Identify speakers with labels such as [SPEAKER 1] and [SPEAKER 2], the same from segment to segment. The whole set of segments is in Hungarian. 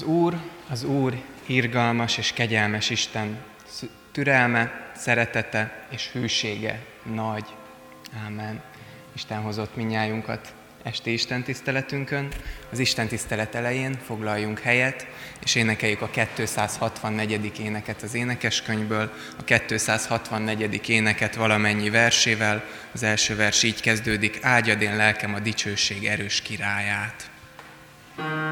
[SPEAKER 1] Az Úr, az Úr irgalmas és kegyelmes Isten, türelme, szeretete és hűsége nagy. Ámen. Isten hozott minnyájunkat esti Isten tiszteletünkön. Az Isten tisztelet elején foglaljunk helyet, és énekeljük a 264. éneket az énekeskönyvből, a 264. éneket valamennyi versével. Az első vers így kezdődik, ágyad én lelkem a dicsőség erős királyát. thank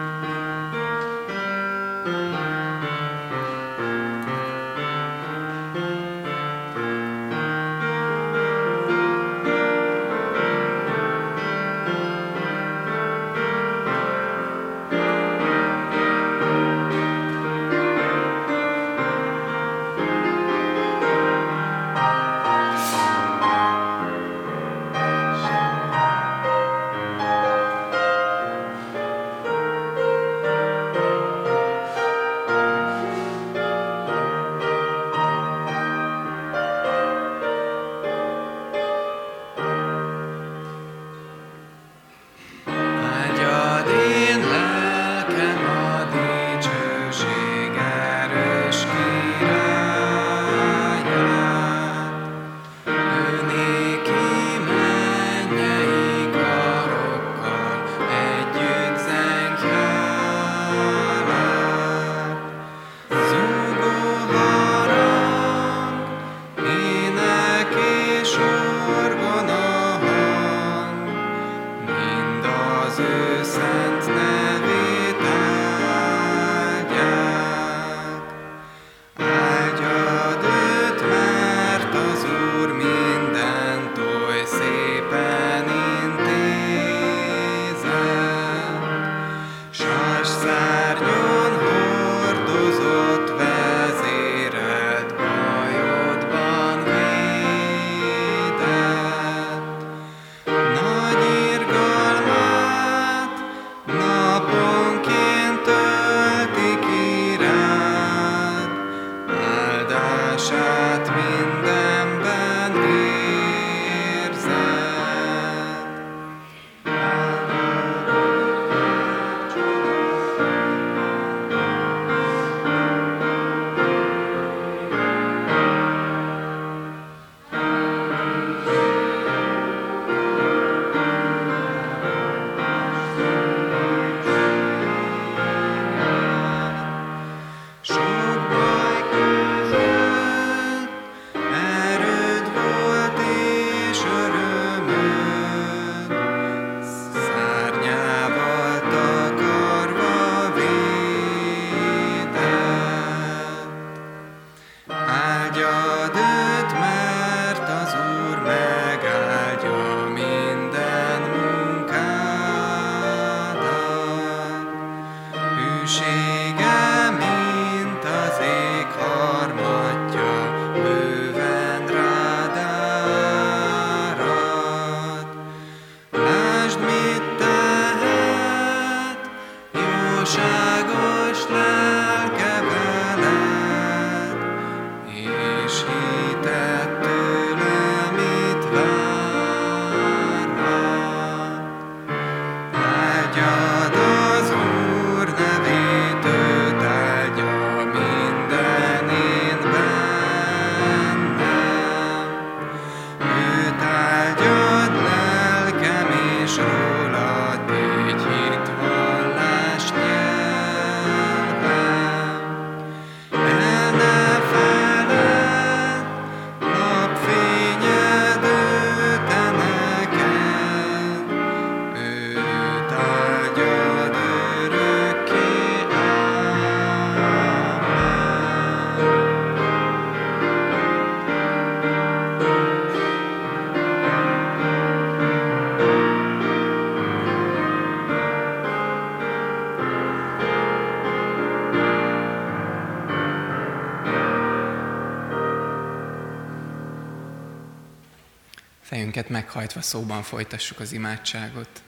[SPEAKER 1] Fejünket meghajtva szóban folytassuk az imádságot.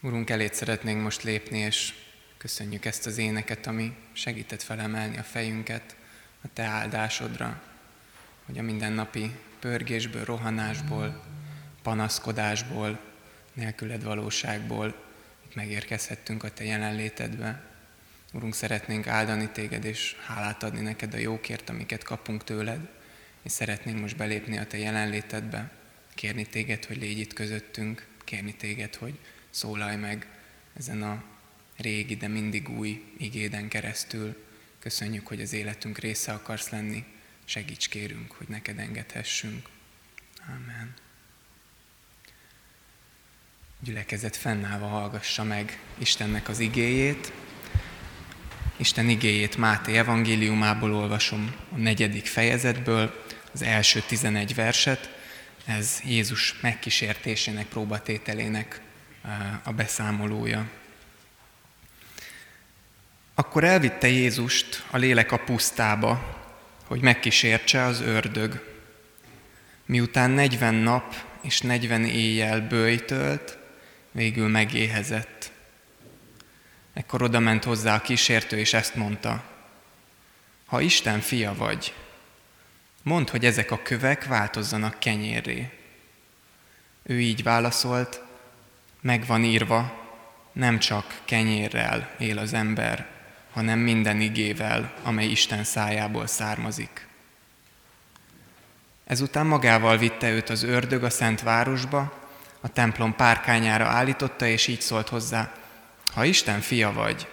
[SPEAKER 1] Urunk, elét szeretnénk most lépni, és köszönjük ezt az éneket, ami segített felemelni a fejünket a Te áldásodra, hogy a mindennapi pörgésből, rohanásból, panaszkodásból, nélküled valóságból megérkezhettünk a Te jelenlétedbe. Urunk, szeretnénk áldani Téged, és hálát adni neked a jókért, amiket kapunk tőled, és szeretnénk most belépni a Te jelenlétedbe, kérni Téged, hogy légy itt közöttünk, kérni Téged, hogy szólalj meg ezen a régi, de mindig új igéden keresztül. Köszönjük, hogy az életünk része akarsz lenni. Segíts kérünk, hogy neked engedhessünk. Amen. Gyülekezet fennállva hallgassa meg Istennek az igéjét. Isten igéjét Máté evangéliumából olvasom a negyedik fejezetből, az első tizenegy verset. Ez Jézus megkísértésének, próbatételének eh, a beszámolója. Akkor elvitte Jézust a lélek a pusztába, hogy megkísértse az ördög. Miután 40 nap és 40 éjjel bőjtölt, végül megéhezett. Ekkor oda ment hozzá a kísértő, és ezt mondta, ha Isten fia vagy, mondd, hogy ezek a kövek változzanak kenyérré. Ő így válaszolt, meg van írva, nem csak kenyérrel él az ember, hanem minden igével, amely Isten szájából származik. Ezután magával vitte őt az ördög a szent városba, a templom párkányára állította, és így szólt hozzá, ha Isten fia vagy,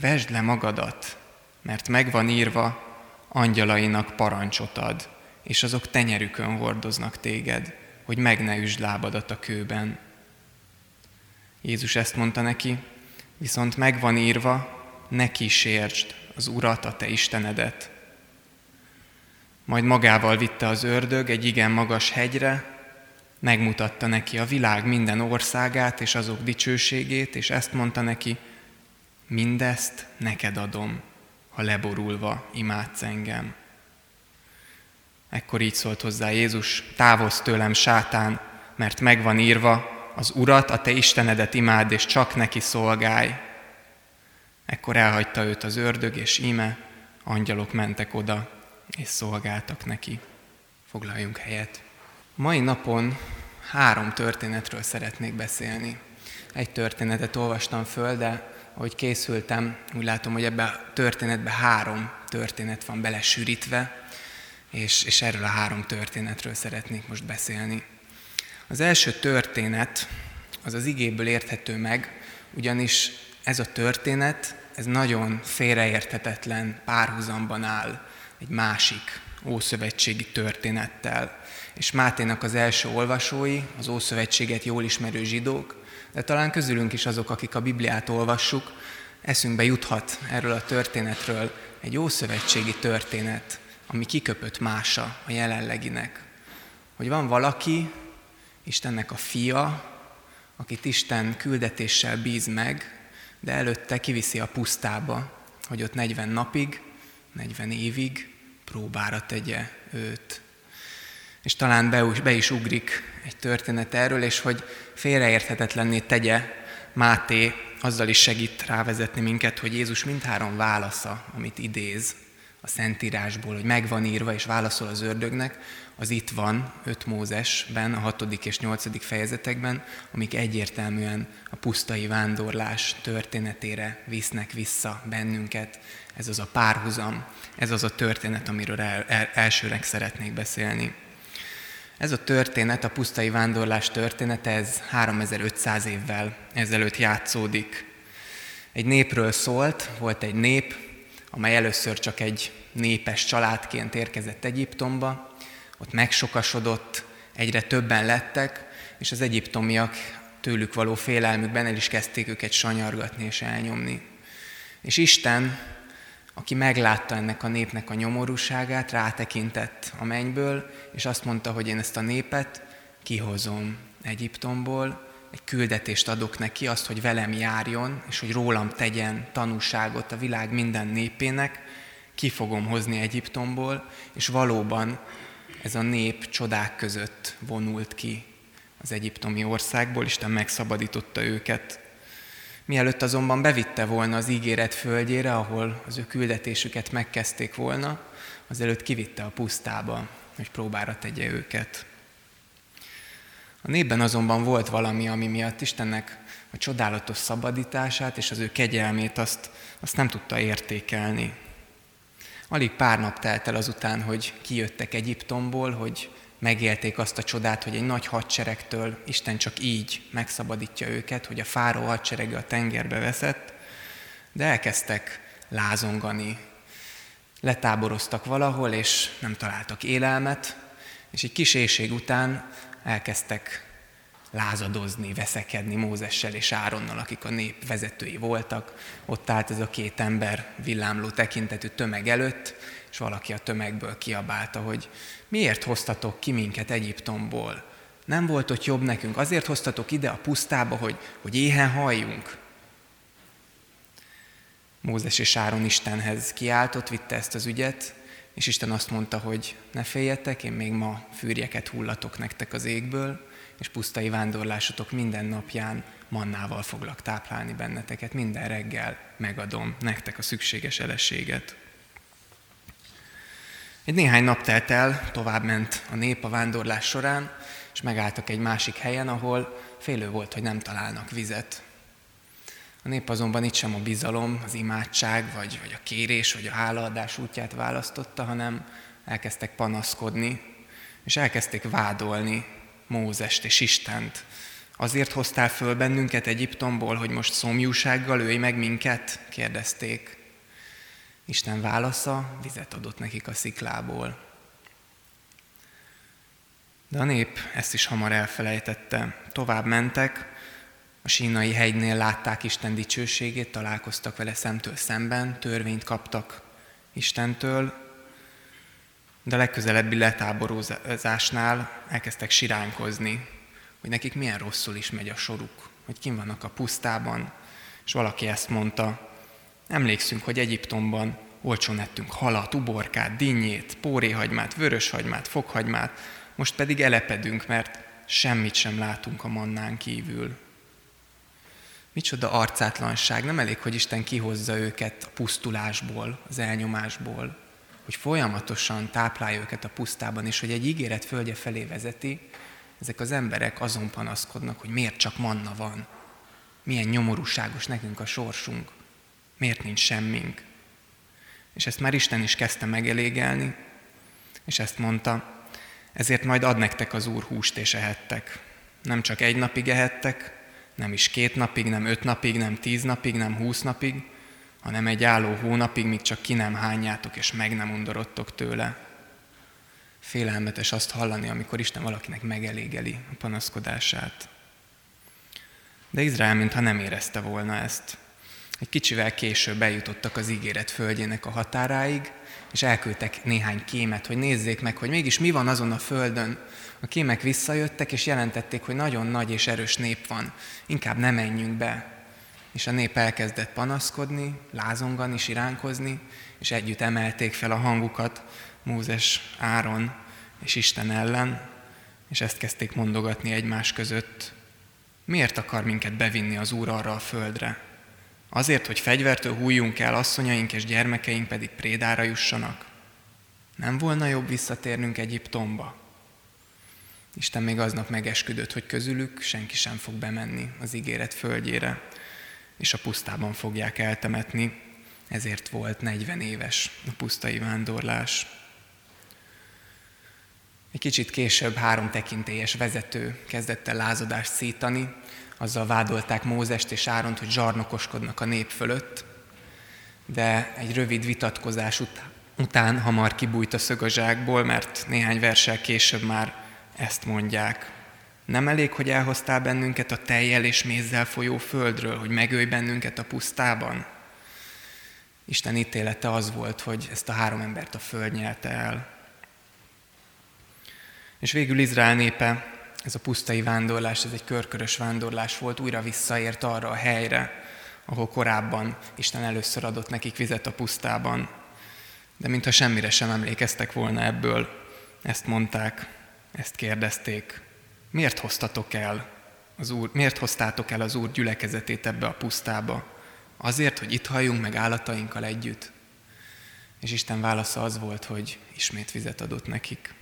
[SPEAKER 1] vesd le magadat, mert megvan írva, angyalainak parancsot ad, és azok tenyerükön hordoznak téged, hogy meg ne üsd lábadat a kőben. Jézus ezt mondta neki, viszont megvan írva, ne kísértsd az Urat, a te Istenedet. Majd magával vitte az ördög egy igen magas hegyre, megmutatta neki a világ minden országát és azok dicsőségét, és ezt mondta neki, mindezt neked adom, ha leborulva imádsz engem. Ekkor így szólt hozzá Jézus, távozz tőlem, sátán, mert megvan írva, az Urat, a te Istenedet imád, és csak neki szolgálj. Ekkor elhagyta őt az ördög, és íme, angyalok mentek oda, és szolgáltak neki. Foglaljunk helyet. Mai napon három történetről szeretnék beszélni. Egy történetet olvastam föl, de ahogy készültem, úgy látom, hogy ebbe a történetbe három történet van belesűrítve, és, és erről a három történetről szeretnék most beszélni. Az első történet az az igéből érthető meg, ugyanis ez a történet, ez nagyon félreérthetetlen párhuzamban áll egy másik ószövetségi történettel. És Máténak az első olvasói, az Ószövetséget jól ismerő zsidók, de talán közülünk is azok, akik a Bibliát olvassuk, eszünkbe juthat erről a történetről egy ószövetségi történet, ami kiköpött mása a jelenleginek. Hogy van valaki, Istennek a fia, akit Isten küldetéssel bíz meg, de előtte kiviszi a pusztába, hogy ott 40 napig, 40 évig próbára tegye őt. És talán be, be is ugrik egy történet erről, és hogy félreérthetetlenné tegye Máté, azzal is segít rávezetni minket, hogy Jézus mindhárom válasza, amit idéz a Szentírásból, hogy megvan írva és válaszol az ördögnek, az itt van 5 Mózesben, a 6. és 8. fejezetekben, amik egyértelműen a pusztai vándorlás történetére visznek vissza bennünket. Ez az a párhuzam, ez az a történet, amiről el, el, elsőnek szeretnék beszélni. Ez a történet, a pusztai vándorlás története, ez 3500 évvel ezelőtt játszódik. Egy népről szólt, volt egy nép, amely először csak egy népes családként érkezett Egyiptomba, ott megsokasodott, egyre többen lettek, és az egyiptomiak tőlük való félelmükben el is kezdték őket sanyargatni és elnyomni. És Isten, aki meglátta ennek a népnek a nyomorúságát, rátekintett a mennyből, és azt mondta, hogy én ezt a népet kihozom Egyiptomból, egy küldetést adok neki, azt, hogy velem járjon, és hogy rólam tegyen tanúságot a világ minden népének, ki fogom hozni Egyiptomból, és valóban ez a nép csodák között vonult ki az egyiptomi országból, Isten megszabadította őket. Mielőtt azonban bevitte volna az ígéret földjére, ahol az ő küldetésüket megkezdték volna, azelőtt kivitte a pusztába, hogy próbára tegye őket. A népben azonban volt valami, ami miatt Istennek a csodálatos szabadítását és az ő kegyelmét azt, azt nem tudta értékelni. Alig pár nap telt el azután, hogy kijöttek Egyiptomból, hogy megélték azt a csodát, hogy egy nagy hadseregtől Isten csak így megszabadítja őket, hogy a fáró hadserege a tengerbe veszett, de elkezdtek lázongani, letáboroztak valahol, és nem találtak élelmet, és egy kis éjség után elkezdtek lázadozni, veszekedni Mózessel és Áronnal, akik a nép vezetői voltak. Ott állt ez a két ember villámló tekintetű tömeg előtt, és valaki a tömegből kiabálta, hogy miért hoztatok ki minket Egyiptomból? Nem volt ott jobb nekünk, azért hoztatok ide a pusztába, hogy, hogy éhen halljunk. Mózes és Áron Istenhez kiáltott, vitte ezt az ügyet, és Isten azt mondta, hogy ne féljetek, én még ma fűrjeket hullatok nektek az égből, és pusztai vándorlásotok minden napján mannával foglak táplálni benneteket, minden reggel megadom nektek a szükséges eleséget. Egy néhány nap telt el, tovább ment a nép a vándorlás során, és megálltak egy másik helyen, ahol félő volt, hogy nem találnak vizet. A nép azonban itt sem a bizalom, az imádság, vagy, vagy a kérés, vagy a hálaadás útját választotta, hanem elkezdtek panaszkodni, és elkezdték vádolni Mózest és Istent. Azért hoztál föl bennünket Egyiptomból, hogy most szomjúsággal ölj meg minket? kérdezték. Isten válasza vizet adott nekik a sziklából. De a nép ezt is hamar elfelejtette. Tovább mentek, a sínai hegynél látták Isten dicsőségét, találkoztak vele szemtől szemben, törvényt kaptak Istentől, de a legközelebbi letáborozásnál elkezdtek siránkozni, hogy nekik milyen rosszul is megy a soruk, hogy kim vannak a pusztában, és valaki ezt mondta, emlékszünk, hogy Egyiptomban olcsón ettünk halat, uborkát, dinnyét, póréhagymát, vöröshagymát, fokhagymát, most pedig elepedünk, mert semmit sem látunk a mannán kívül. Micsoda arcátlanság, nem elég, hogy Isten kihozza őket a pusztulásból, az elnyomásból, hogy folyamatosan táplálja őket a pusztában, és hogy egy ígéret földje felé vezeti, ezek az emberek azon panaszkodnak, hogy miért csak manna van, milyen nyomorúságos nekünk a sorsunk, miért nincs semmink. És ezt már Isten is kezdte megelégelni, és ezt mondta, ezért majd ad nektek az Úr húst és ehettek. Nem csak egy napig ehettek, nem is két napig, nem öt napig, nem tíz napig, nem húsz napig, hanem egy álló hónapig, míg csak ki nem hányátok, és meg nem undorodtok tőle. Félelmetes azt hallani, amikor Isten valakinek megelégeli a panaszkodását. De Izrael mintha nem érezte volna ezt. Egy kicsivel később eljutottak az ígéret földjének a határáig, és elküldtek néhány kémet, hogy nézzék meg, hogy mégis mi van azon a földön. A kémek visszajöttek, és jelentették, hogy nagyon nagy és erős nép van. Inkább nem menjünk be, és a nép elkezdett panaszkodni, lázongani, siránkozni, és együtt emelték fel a hangukat Mózes, Áron és Isten ellen, és ezt kezdték mondogatni egymás között. Miért akar minket bevinni az Úr arra a földre? Azért, hogy fegyvertől hújjunk el, asszonyaink és gyermekeink pedig prédára jussanak? Nem volna jobb visszatérnünk Egyiptomba? Isten még aznap megesküdött, hogy közülük senki sem fog bemenni az ígéret földjére és a pusztában fogják eltemetni, ezért volt 40 éves a pusztai vándorlás. Egy kicsit később három tekintélyes vezető kezdett el lázadást szítani, azzal vádolták Mózest és Áront, hogy zsarnokoskodnak a nép fölött, de egy rövid vitatkozás után hamar kibújt a szög a zsákból, mert néhány versel később már ezt mondják. Nem elég, hogy elhoztál bennünket a tejjel és mézzel folyó földről, hogy megölj bennünket a pusztában? Isten ítélete az volt, hogy ezt a három embert a föld nyelte el. És végül Izrael népe, ez a pusztai vándorlás, ez egy körkörös vándorlás volt, újra visszaért arra a helyre, ahol korábban Isten először adott nekik vizet a pusztában. De mintha semmire sem emlékeztek volna ebből, ezt mondták, ezt kérdezték, miért hoztatok el az Úr, miért hoztátok el az Úr gyülekezetét ebbe a pusztába? Azért, hogy itt halljunk meg állatainkkal együtt? És Isten válasza az volt, hogy ismét vizet adott nekik.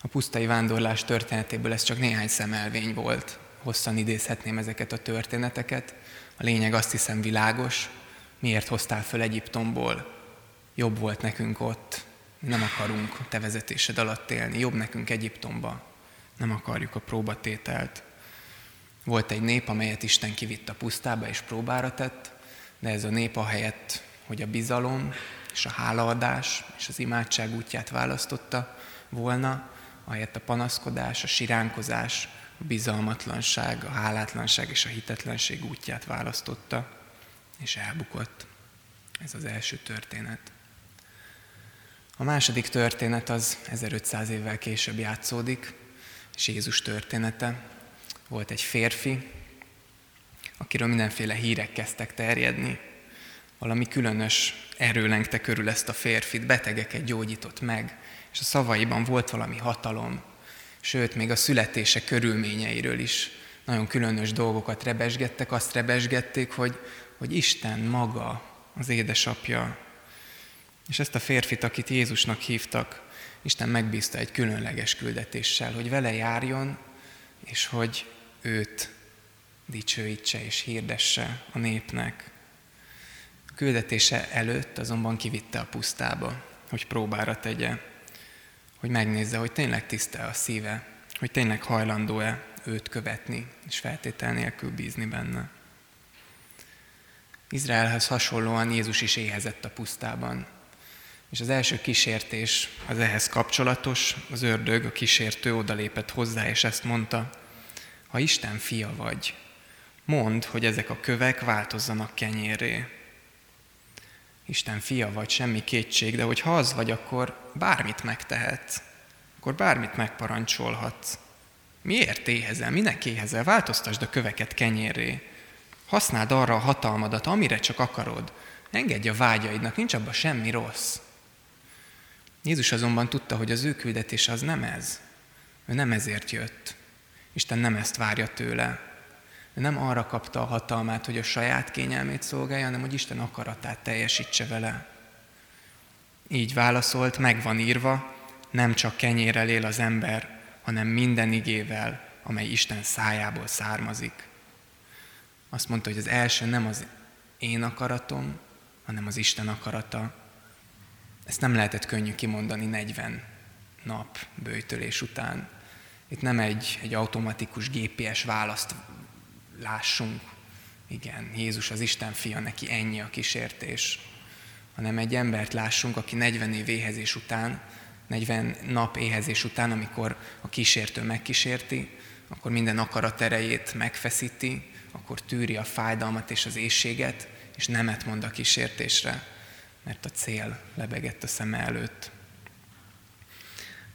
[SPEAKER 1] A pusztai vándorlás történetéből ez csak néhány szemelvény volt. Hosszan idézhetném ezeket a történeteket. A lényeg azt hiszem világos. Miért hoztál föl Egyiptomból? Jobb volt nekünk ott. Nem akarunk te vezetésed alatt élni. Jobb nekünk Egyiptomba. Nem akarjuk a próbatételt. Volt egy nép, amelyet Isten kivitt a pusztába és próbára tett, de ez a nép ahelyett, hogy a bizalom és a hálaadás és az imádság útját választotta volna, ahelyett a panaszkodás, a siránkozás, a bizalmatlanság, a hálátlanság és a hitetlenség útját választotta, és elbukott. Ez az első történet. A második történet az 1500 évvel később játszódik, és Jézus története. Volt egy férfi, akiről mindenféle hírek kezdtek terjedni. Valami különös erő lengte körül ezt a férfit, betegeket gyógyított meg, és a szavaiban volt valami hatalom, sőt, még a születése körülményeiről is nagyon különös dolgokat rebesgettek, azt rebesgették, hogy, hogy Isten maga, az édesapja. És ezt a férfit, akit Jézusnak hívtak, Isten megbízta egy különleges küldetéssel, hogy vele járjon, és hogy őt dicsőítse és hirdesse a népnek. A küldetése előtt azonban kivitte a pusztába, hogy próbára tegye, hogy megnézze, hogy tényleg tiszta a szíve, hogy tényleg hajlandó-e őt követni, és feltétel nélkül bízni benne. Izraelhez hasonlóan Jézus is éhezett a pusztában. És az első kísértés az ehhez kapcsolatos, az ördög, a kísértő odalépett hozzá, és ezt mondta, ha Isten fia vagy, mondd, hogy ezek a kövek változzanak kenyérré. Isten fia vagy, semmi kétség, de hogy ha az vagy, akkor bármit megtehetsz, akkor bármit megparancsolhatsz. Miért éhezel? Minek éhezel? Változtasd a köveket kenyérré. Használd arra a hatalmadat, amire csak akarod. Engedj a vágyaidnak, nincs abban semmi rossz. Jézus azonban tudta, hogy az ő küldetése az nem ez. Ő nem ezért jött. Isten nem ezt várja tőle. Ő nem arra kapta a hatalmát, hogy a saját kényelmét szolgálja, hanem hogy Isten akaratát teljesítse vele. Így válaszolt, meg van írva, nem csak kenyérrel él az ember, hanem minden igével, amely Isten szájából származik. Azt mondta, hogy az első nem az én akaratom, hanem az Isten akarata. Ezt nem lehetett könnyű kimondani 40 nap bőjtölés után. Itt nem egy, egy automatikus GPS választ lássunk. Igen, Jézus az Isten fia, neki ennyi a kísértés. Hanem egy embert lássunk, aki 40 év éhezés után, 40 nap éhezés után, amikor a kísértő megkísérti, akkor minden akarat erejét megfeszíti, akkor tűri a fájdalmat és az éjséget, és nemet mond a kísértésre, mert a cél lebegett a szeme előtt.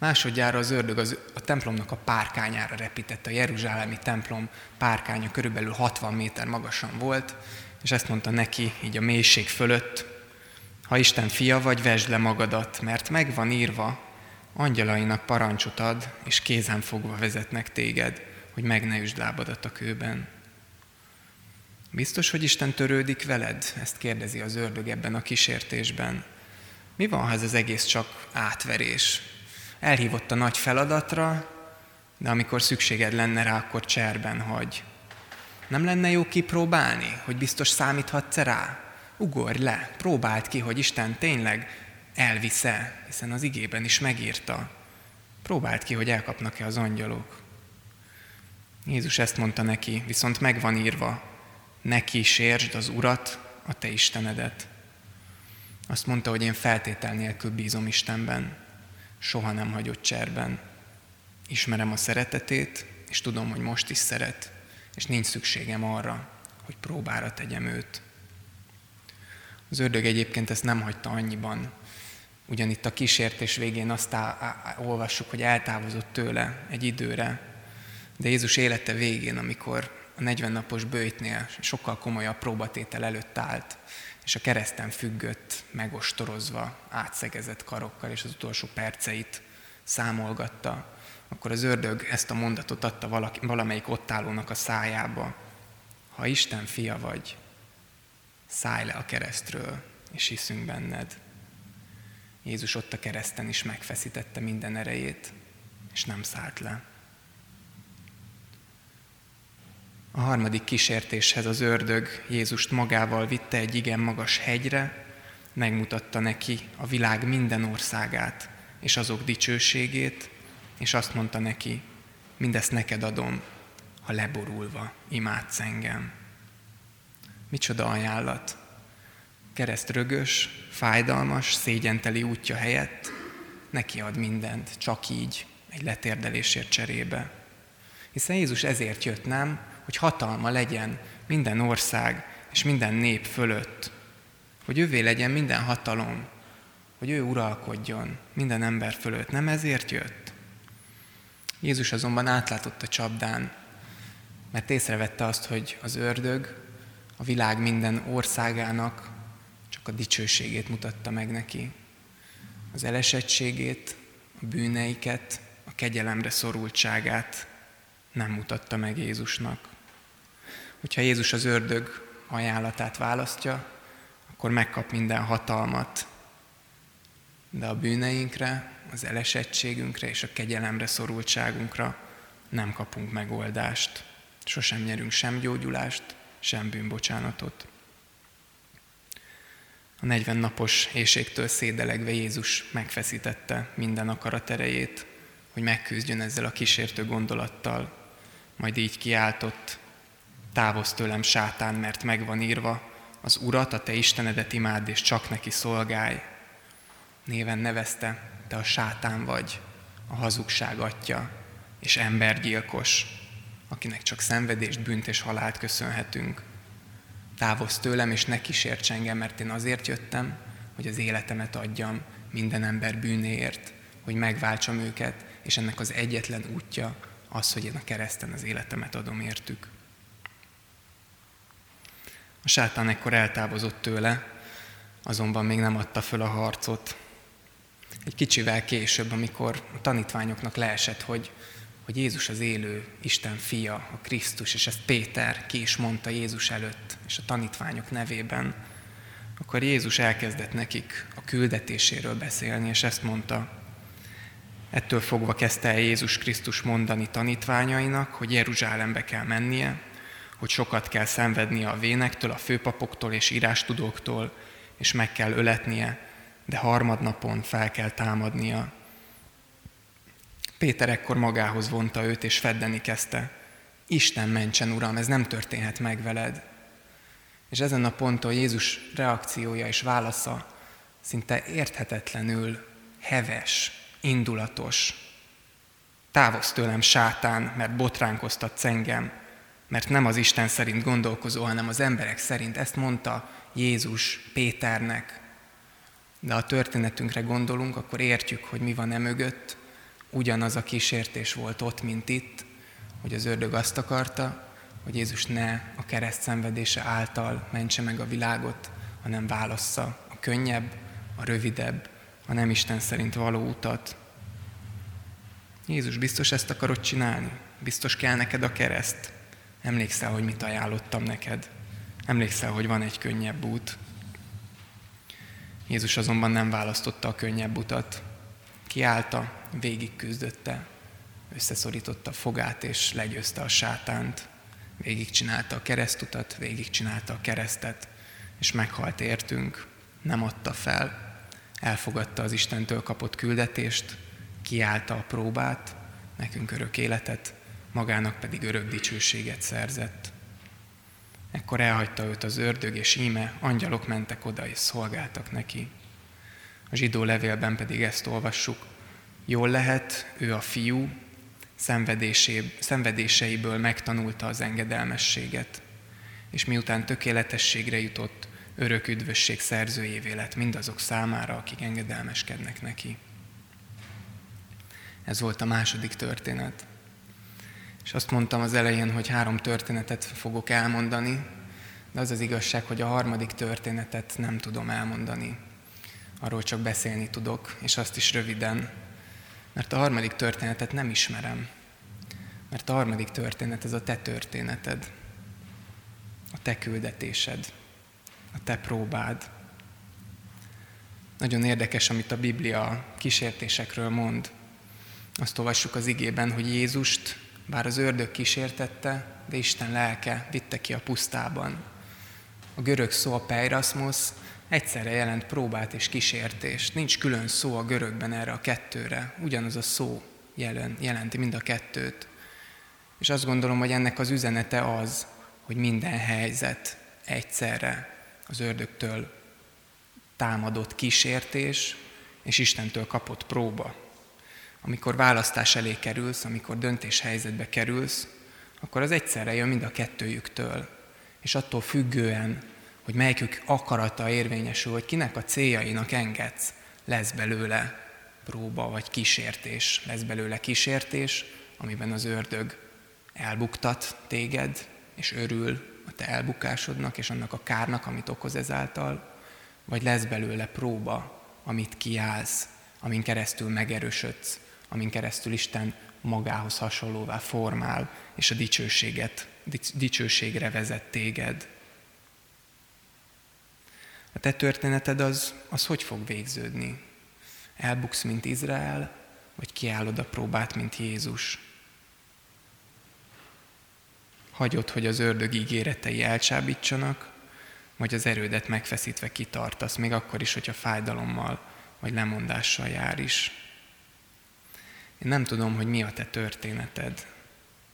[SPEAKER 1] Másodjára az ördög az, a templomnak a párkányára repített. A Jeruzsálemi templom párkánya körülbelül 60 méter magasan volt, és ezt mondta neki így a mélység fölött, ha Isten fia vagy, vesd le magadat, mert meg van írva, angyalainak parancsot ad, és kézen fogva vezetnek téged, hogy meg ne üsd lábadat a kőben. Biztos, hogy Isten törődik veled? Ezt kérdezi az ördög ebben a kísértésben. Mi van, ha ez az egész csak átverés? Elhívott a nagy feladatra, de amikor szükséged lenne rá, akkor cserben hagy. Nem lenne jó kipróbálni, hogy biztos számíthatsz rá? Ugorj le, próbáld ki, hogy Isten tényleg elvisze, hiszen az igében is megírta. Próbáld ki, hogy elkapnak-e az angyalok. Jézus ezt mondta neki, viszont meg van írva, ne kísérsd az Urat, a te Istenedet. Azt mondta, hogy én feltétel nélkül bízom Istenben, soha nem hagyott cserben. Ismerem a szeretetét, és tudom, hogy most is szeret, és nincs szükségem arra, hogy próbára tegyem őt. Az ördög egyébként ezt nem hagyta annyiban. Ugyanitt a kísértés végén azt á, á, olvassuk, hogy eltávozott tőle egy időre, de Jézus élete végén, amikor a 40 napos bőjtnél sokkal komolyabb próbatétel előtt állt, és a kereszten függött, megostorozva, átszegezett karokkal, és az utolsó perceit számolgatta, akkor az ördög ezt a mondatot adta valaki, valamelyik ott állónak a szájába. Ha Isten fia vagy, szállj le a keresztről, és hiszünk benned. Jézus ott a kereszten is megfeszítette minden erejét, és nem szállt le. A harmadik kísértéshez az ördög Jézust magával vitte egy igen magas hegyre, megmutatta neki a világ minden országát és azok dicsőségét, és azt mondta neki, mindezt neked adom, ha leborulva imádsz engem. Micsoda ajánlat! Kereszt rögös, fájdalmas, szégyenteli útja helyett neki ad mindent, csak így, egy letérdelésért cserébe. Hiszen Jézus ezért jött, nem? Hogy hatalma legyen minden ország és minden nép fölött. Hogy ővé legyen minden hatalom, hogy ő uralkodjon minden ember fölött. Nem ezért jött? Jézus azonban átlátott a csapdán, mert észrevette azt, hogy az ördög a világ minden országának csak a dicsőségét mutatta meg neki. Az elesettségét, a bűneiket, a kegyelemre szorultságát nem mutatta meg Jézusnak. Hogyha Jézus az ördög ajánlatát választja, akkor megkap minden hatalmat, de a bűneinkre, az elesettségünkre és a kegyelemre szorultságunkra nem kapunk megoldást. Sosem nyerünk sem gyógyulást, sem bűnbocsánatot. A 40 napos éjségtől szédelegve Jézus megfeszítette minden akarat erejét, hogy megküzdjön ezzel a kísértő gondolattal, majd így kiáltott, távozz tőlem sátán, mert megvan írva, az Urat, a te Istenedet imád, és csak neki szolgálj. Néven nevezte, te a sátán vagy, a hazugság atya, és embergyilkos, akinek csak szenvedést, bűnt és halált köszönhetünk. Távozz tőlem, és ne kísérts engem, mert én azért jöttem, hogy az életemet adjam minden ember bűnéért, hogy megváltsam őket, és ennek az egyetlen útja az, hogy én a kereszten az életemet adom értük. A sátán ekkor eltávozott tőle, azonban még nem adta föl a harcot. Egy kicsivel később, amikor a tanítványoknak leesett, hogy hogy Jézus az élő Isten fia, a Krisztus, és ezt Péter ki is mondta Jézus előtt, és a tanítványok nevében, akkor Jézus elkezdett nekik a küldetéséről beszélni, és ezt mondta, ettől fogva kezdte el Jézus Krisztus mondani tanítványainak, hogy Jeruzsálembe kell mennie, hogy sokat kell szenvednie a vénektől, a főpapoktól és írástudóktól, és meg kell öletnie, de harmadnapon fel kell támadnia. Péter ekkor magához vonta őt, és feddeni kezdte. Isten mentsen, Uram, ez nem történhet meg veled. És ezen a ponton Jézus reakciója és válasza szinte érthetetlenül heves, indulatos. Távozz tőlem, sátán, mert botránkoztatsz engem, mert nem az Isten szerint gondolkozó, hanem az emberek szerint. Ezt mondta Jézus Péternek. De ha történetünkre gondolunk, akkor értjük, hogy mi van e mögött, ugyanaz a kísértés volt ott, mint itt, hogy az ördög azt akarta, hogy Jézus ne a kereszt szenvedése által mentse meg a világot, hanem válassza a könnyebb, a rövidebb, a nem Isten szerint való utat. Jézus, biztos ezt akarod csinálni? Biztos kell neked a kereszt? Emlékszel, hogy mit ajánlottam neked? Emlékszel, hogy van egy könnyebb út? Jézus azonban nem választotta a könnyebb utat. Kiállta, végig küzdötte, összeszorította fogát és legyőzte a sátánt, végig csinálta a keresztutat, végig csinálta a keresztet, és meghalt értünk, nem adta fel, elfogadta az Istentől kapott küldetést, kiállta a próbát, nekünk örök életet, magának pedig örök dicsőséget szerzett. Ekkor elhagyta őt az ördög, és íme angyalok mentek oda és szolgáltak neki. A zsidó levélben pedig ezt olvassuk, Jól lehet, ő a fiú, szenvedéseiből megtanulta az engedelmességet, és miután tökéletességre jutott, örök üdvösség szerzőjévé lett mindazok számára, akik engedelmeskednek neki. Ez volt a második történet. És azt mondtam az elején, hogy három történetet fogok elmondani, de az az igazság, hogy a harmadik történetet nem tudom elmondani. Arról csak beszélni tudok, és azt is röviden, mert a harmadik történetet nem ismerem. Mert a harmadik történet ez a te történeted, a te küldetésed, a te próbád. Nagyon érdekes, amit a Biblia kísértésekről mond. Azt olvassuk az igében, hogy Jézust, bár az ördög kísértette, de Isten lelke vitte ki a pusztában. A görög szó a peirasmos egyszerre jelent próbát és kísértést. Nincs külön szó a görögben erre a kettőre. Ugyanaz a szó jelen, jelenti mind a kettőt. És azt gondolom, hogy ennek az üzenete az, hogy minden helyzet egyszerre az ördögtől támadott kísértés, és Istentől kapott próba. Amikor választás elé kerülsz, amikor döntés helyzetbe kerülsz, akkor az egyszerre jön mind a kettőjüktől. És attól függően, hogy melyikük akarata érvényesül, hogy kinek a céljainak engedsz, lesz belőle próba vagy kísértés. Lesz belőle kísértés, amiben az ördög elbuktat téged, és örül a te elbukásodnak, és annak a kárnak, amit okoz ezáltal, vagy lesz belőle próba, amit kiállsz, amin keresztül megerősödsz, amin keresztül Isten magához hasonlóvá formál, és a dicsőséget, dicsőségre vezet téged. A te történeted az, az hogy fog végződni? Elbuksz, mint Izrael, vagy kiállod a próbát, mint Jézus? Hagyod, hogy az ördög ígéretei elcsábítsanak, vagy az erődet megfeszítve kitartasz, még akkor is, hogyha fájdalommal vagy lemondással jár is. Én nem tudom, hogy mi a te történeted.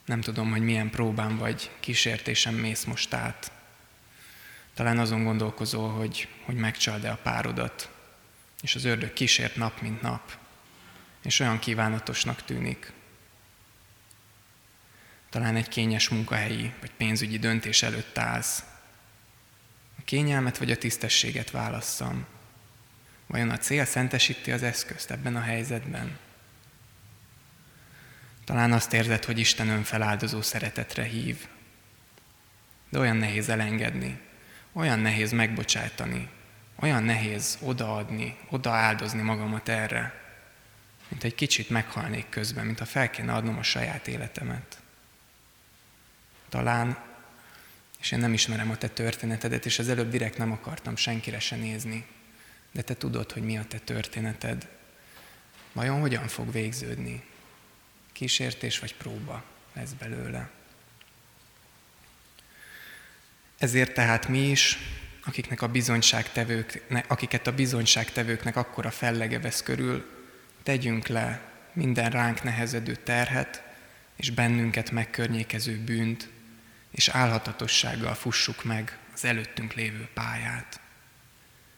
[SPEAKER 1] Nem tudom, hogy milyen próbán vagy kísértésem mész most át. Talán azon gondolkozol, hogy, hogy megcsald-e a párodat, és az ördög kísért nap, mint nap, és olyan kívánatosnak tűnik. Talán egy kényes munkahelyi vagy pénzügyi döntés előtt állsz. A kényelmet vagy a tisztességet válasszam. Vajon a cél szentesíti az eszközt ebben a helyzetben? Talán azt érzed, hogy Isten önfeláldozó szeretetre hív. De olyan nehéz elengedni, olyan nehéz megbocsájtani, olyan nehéz odaadni, odaáldozni magamat erre, mint egy kicsit meghalnék közben, mint ha fel kéne adnom a saját életemet. Talán, és én nem ismerem a te történetedet, és az előbb direkt nem akartam senkire se nézni, de te tudod, hogy mi a te történeted. Vajon hogyan fog végződni? Kísértés vagy próba lesz belőle. Ezért tehát mi is, akiknek a bizonyságtevők, akiket a bizonyságtevőknek akkora fellege vesz körül, tegyünk le minden ránk nehezedő terhet, és bennünket megkörnyékező bűnt, és álhatatossággal fussuk meg az előttünk lévő pályát.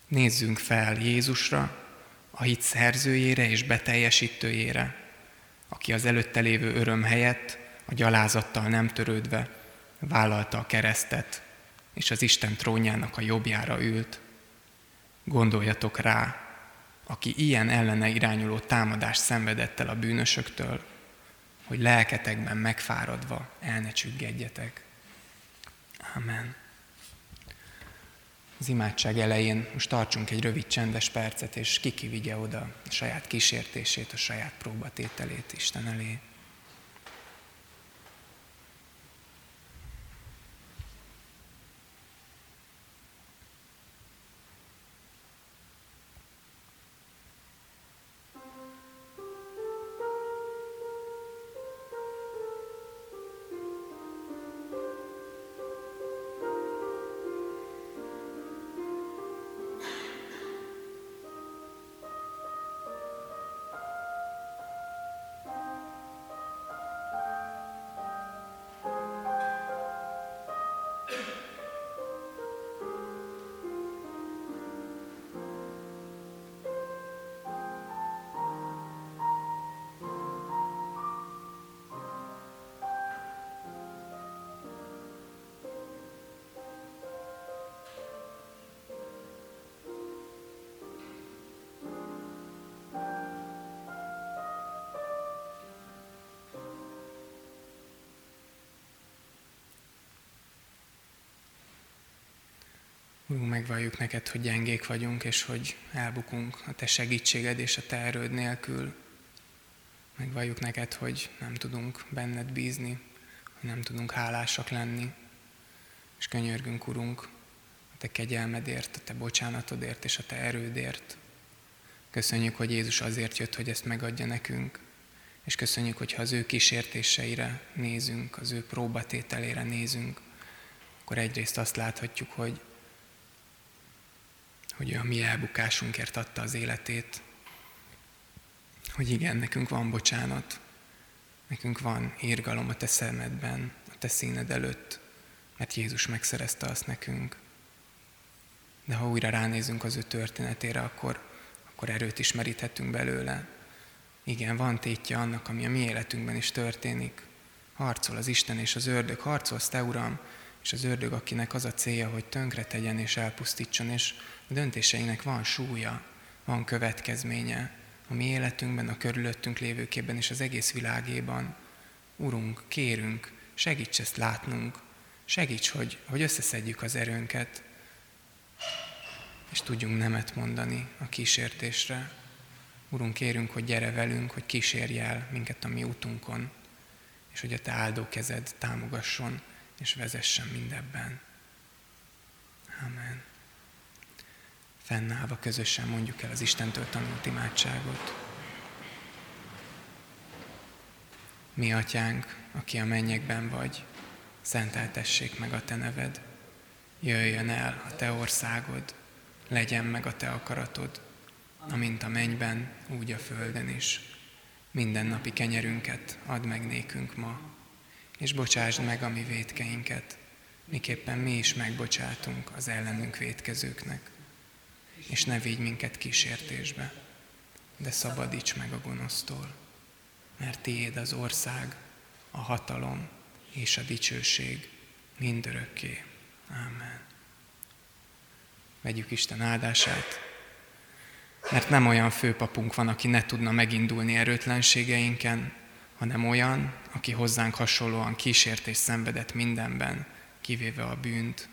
[SPEAKER 1] Nézzünk fel Jézusra, a hit szerzőjére és beteljesítőjére, aki az előtte lévő öröm helyett, a gyalázattal nem törődve vállalta a keresztet, és az Isten trónjának a jobbjára ült. Gondoljatok rá, aki ilyen ellene irányuló támadást szenvedett el a bűnösöktől, hogy lelketekben megfáradva el ne csüggedjetek. Amen. Az imádság elején most tartsunk egy rövid csendes percet, és kiki vigye oda a saját kísértését, a saját próbatételét Isten elé. Úrunk, megvalljuk neked, hogy gyengék vagyunk, és hogy elbukunk a te segítséged és a te erőd nélkül. Megvalljuk neked, hogy nem tudunk benned bízni, hogy nem tudunk hálásak lenni. És könyörgünk, Urunk, a te kegyelmedért, a te bocsánatodért és a te erődért. Köszönjük, hogy Jézus azért jött, hogy ezt megadja nekünk, És köszönjük, hogyha az ő kísértéseire nézünk, az ő próbatételére nézünk, akkor egyrészt azt láthatjuk, hogy, hogy a mi elbukásunkért adta az életét, hogy igen, nekünk van bocsánat, nekünk van írgalom a te szemedben, a te színed előtt, mert Jézus megszerezte azt nekünk. De ha újra ránézünk az ő történetére, akkor, akkor erőt is meríthetünk belőle. Igen, van tétje annak, ami a mi életünkben is történik. Harcol az Isten és az ördög, harcolsz te, Uram, és az ördög, akinek az a célja, hogy tönkre tegyen és elpusztítson, és a döntéseinek van súlya, van következménye a mi életünkben, a körülöttünk lévőkében és az egész világéban. Urunk, kérünk, segíts ezt látnunk, segíts, hogy, hogy összeszedjük az erőnket, és tudjunk nemet mondani a kísértésre. Urunk, kérünk, hogy gyere velünk, hogy kísérj el minket a mi útunkon, és hogy a Te áldó kezed támogasson és vezessen mindebben. Amen. Fennállva közösen mondjuk el az Istentől tanult imádságot. Mi, Atyánk, aki a mennyekben vagy, szenteltessék meg a Te neved. Jöjjön el a Te országod, legyen meg a Te akaratod, amint a mennyben, úgy a földön is. Minden napi kenyerünket add meg nékünk ma, és bocsásd meg a mi védkeinket, miképpen mi is megbocsátunk az ellenünk védkezőknek. És ne vigy minket kísértésbe, de szabadíts meg a gonosztól, mert tiéd az ország, a hatalom és a dicsőség mindörökké. Amen. Vegyük Isten áldását, mert nem olyan főpapunk van, aki ne tudna megindulni erőtlenségeinken, hanem olyan, aki hozzánk hasonlóan kísért és szenvedett mindenben, kivéve a bűnt.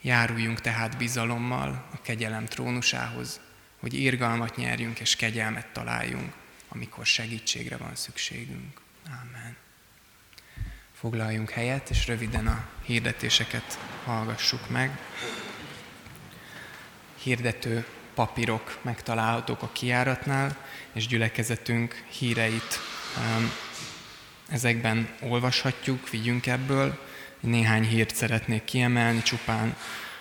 [SPEAKER 1] Járuljunk tehát bizalommal a kegyelem trónusához, hogy irgalmat nyerjünk és kegyelmet találjunk, amikor segítségre van szükségünk. Amen. Foglaljunk helyet, és röviden a hirdetéseket hallgassuk meg. Hirdető papírok megtalálhatók a kiáratnál, és gyülekezetünk híreit ezekben olvashatjuk, vigyünk ebből. Néhány hírt szeretnék kiemelni csupán.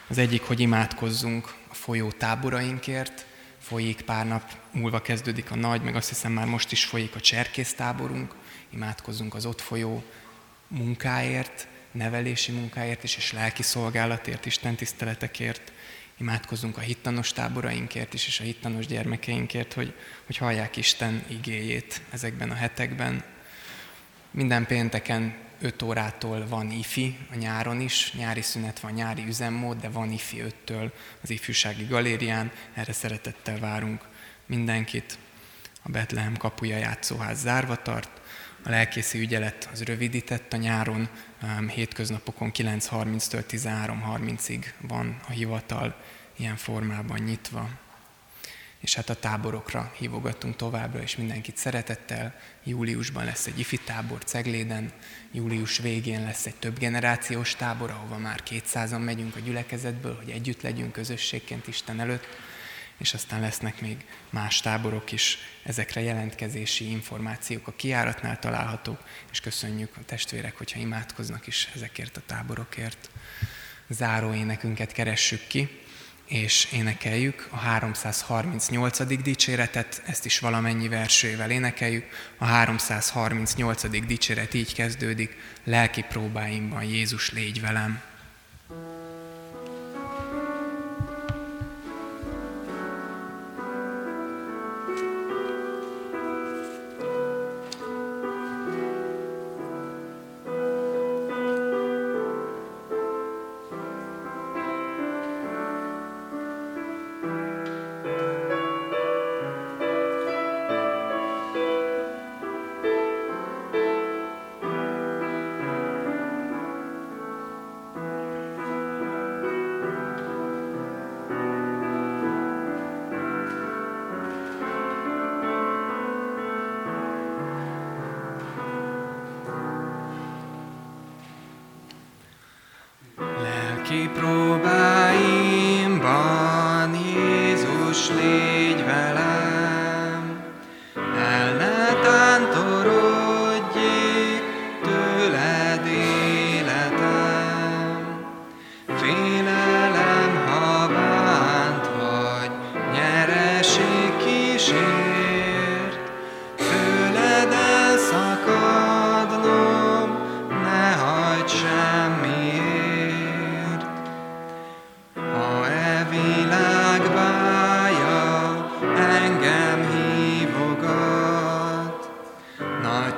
[SPEAKER 1] Az egyik, hogy imádkozzunk a folyó táborainkért. Folyik pár nap múlva kezdődik a nagy, meg azt hiszem már most is folyik a cserkésztáborunk. Imádkozzunk az ott folyó munkáért, nevelési munkáért is, és lelki szolgálatért, Isten tiszteletekért. Imádkozzunk a hittanos táborainkért is, és a hittanos gyermekeinkért, hogy, hogy hallják Isten igéjét ezekben a hetekben. Minden pénteken 5 órától van ifi, a nyáron is, nyári szünet van, nyári üzemmód, de van ifi 5-től az ifjúsági galérián, erre szeretettel várunk mindenkit. A Betlehem kapuja játszóház zárva tart, a lelkészi ügyelet az rövidített a nyáron, hétköznapokon 9.30-től 13.30-ig van a hivatal ilyen formában nyitva és hát a táborokra hívogatunk továbbra, és mindenkit szeretettel. Júliusban lesz egy ifi tábor Cegléden, július végén lesz egy több generációs tábor, ahova már 200-an megyünk a gyülekezetből, hogy együtt legyünk közösségként Isten előtt, és aztán lesznek még más táborok is, ezekre jelentkezési információk a kiáratnál találhatók, és köszönjük a testvérek, hogyha imádkoznak is ezekért a táborokért. Záró énekünket keressük ki, és énekeljük a 338. dicséretet, ezt is valamennyi versővel énekeljük. A 338. dicséret így kezdődik, lelki próbáimban Jézus légy velem.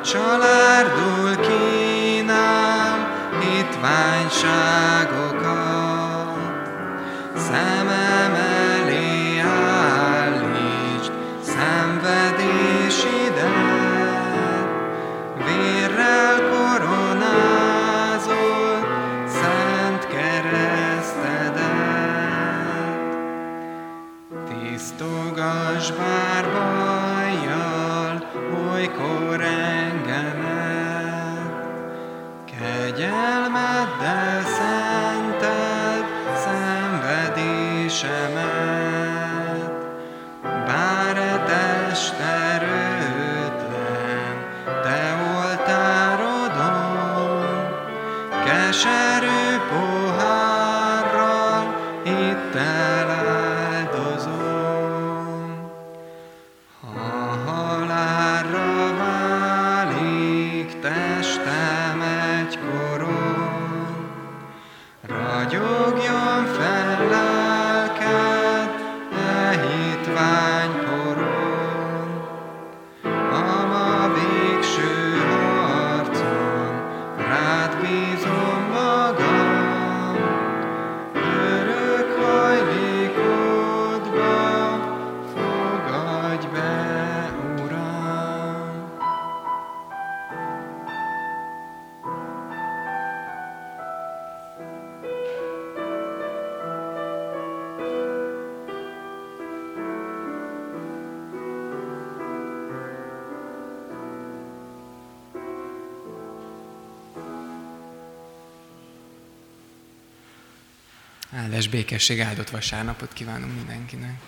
[SPEAKER 1] családot. Áldás békesség, áldott vasárnapot kívánunk mindenkinek.